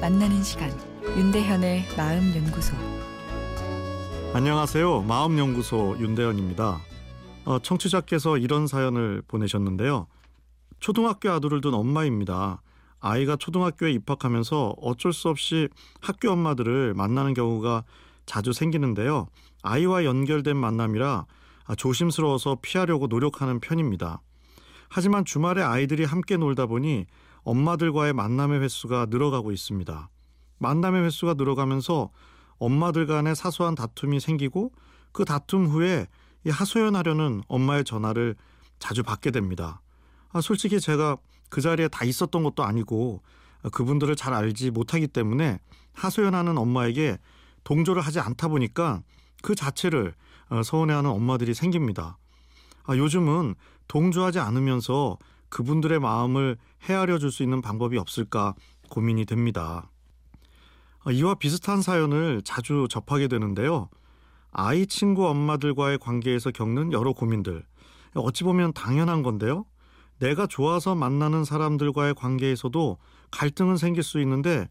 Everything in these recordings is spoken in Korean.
만나는 시간 윤대현의 마음 연구소 안녕하세요. 마음 연구소 윤대현입니다. 어, 청취자께서 이런 사연을 보내셨는데요. 초등학교 아들을 둔 엄마입니다. 아이가 초등학교에 입학하면서 어쩔 수 없이 학교 엄마들을 만나는 경우가 자주 생기는데요. 아이와 연결된 만남이라 조심스러워서 피하려고 노력하는 편입니다. 하지만 주말에 아이들이 함께 놀다 보니 엄마들과의 만남의 횟수가 늘어가고 있습니다. 만남의 횟수가 늘어가면서 엄마들 간의 사소한 다툼이 생기고 그 다툼 후에 하소연하려는 엄마의 전화를 자주 받게 됩니다. 아, 솔직히 제가 그 자리에 다 있었던 것도 아니고 그분들을 잘 알지 못하기 때문에 하소연하는 엄마에게 동조를 하지 않다 보니까 그 자체를 어, 서운해하는 엄마들이 생깁니다. 아, 요즘은 동조하지 않으면서 그분들의 마음을 헤아려 줄 수 있는 방법이 없을까 고민이 됩니다. 아, 이와 비슷한 사연을 자주 접하게 되는데요. 아이 친구 엄마들과의 관계에서 겪는 여러 고민들. 어찌 보면 당연한 건데요. 내가 좋아서 만나는 사람들과의 관계에서도 갈등은 생길 수 있는데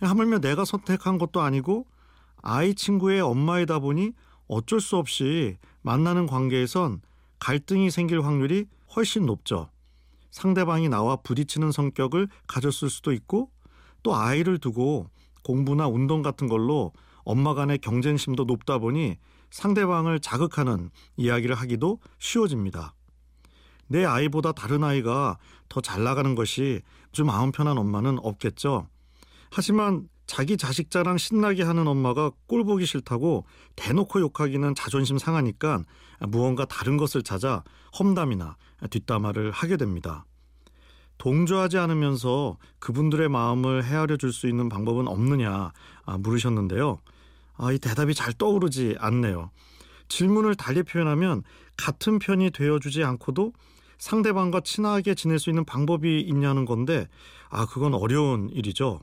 하물며 내가 선택한 것도 아니고 아이 친구의 엄마이다 보니 어쩔 수 없이 만나는 관계에선 갈등이 생길 확률이 훨씬 높죠. 상대방이 나와 부딪히는 성격을 가졌을 수도 있고 또 아이를 두고 공부나 운동 같은 걸로 엄마 간의 경쟁심도 높다 보니 상대방을 자극하는 이야기를 하기도 쉬워집니다. 내 아이보다 다른 아이가 더 잘 나가는 것이 좀 마음 편한 엄마는 없겠죠. 하지만 자기 자식 자랑 신나게 하는 엄마가 꼴 보기 싫다고 대놓고 욕하기는 자존심 상하니까 무언가 다른 것을 찾아 험담이나 뒷담화를 하게 됩니다. 동조하지 않으면서 그분들의 마음을 헤아려 줄 수 있는 방법은 없느냐 아, 물으셨는데요. 아, 이 대답이 잘 떠오르지 않네요. 질문을 달리 표현하면 같은 편이 되어주지 않고도 상대방과 친하게 지낼 수 있는 방법이 있냐는 건데, 아, 그건 어려운 일이죠.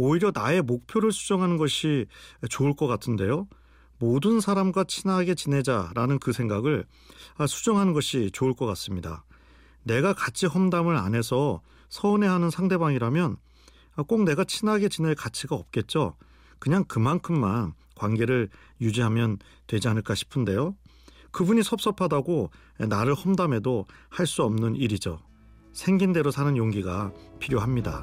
오히려 나의 목표를 수정하는 것이 좋을 것 같은데요. 모든 사람과 친하게 지내자라는 그 생각을 아, 수정하는 것이 좋을 것 같습니다. 내가 같이 험담을 안 해서 서운해하는 상대방이라면 아, 꼭 내가 친하게 지낼 가치가 없겠죠. 그냥 그만큼만 관계를 유지하면 되지 않을까 싶은데요. 그분이 섭섭하다고 나를 험담해도 할 수 없는 일이죠. 생긴 대로 사는 용기가 필요합니다.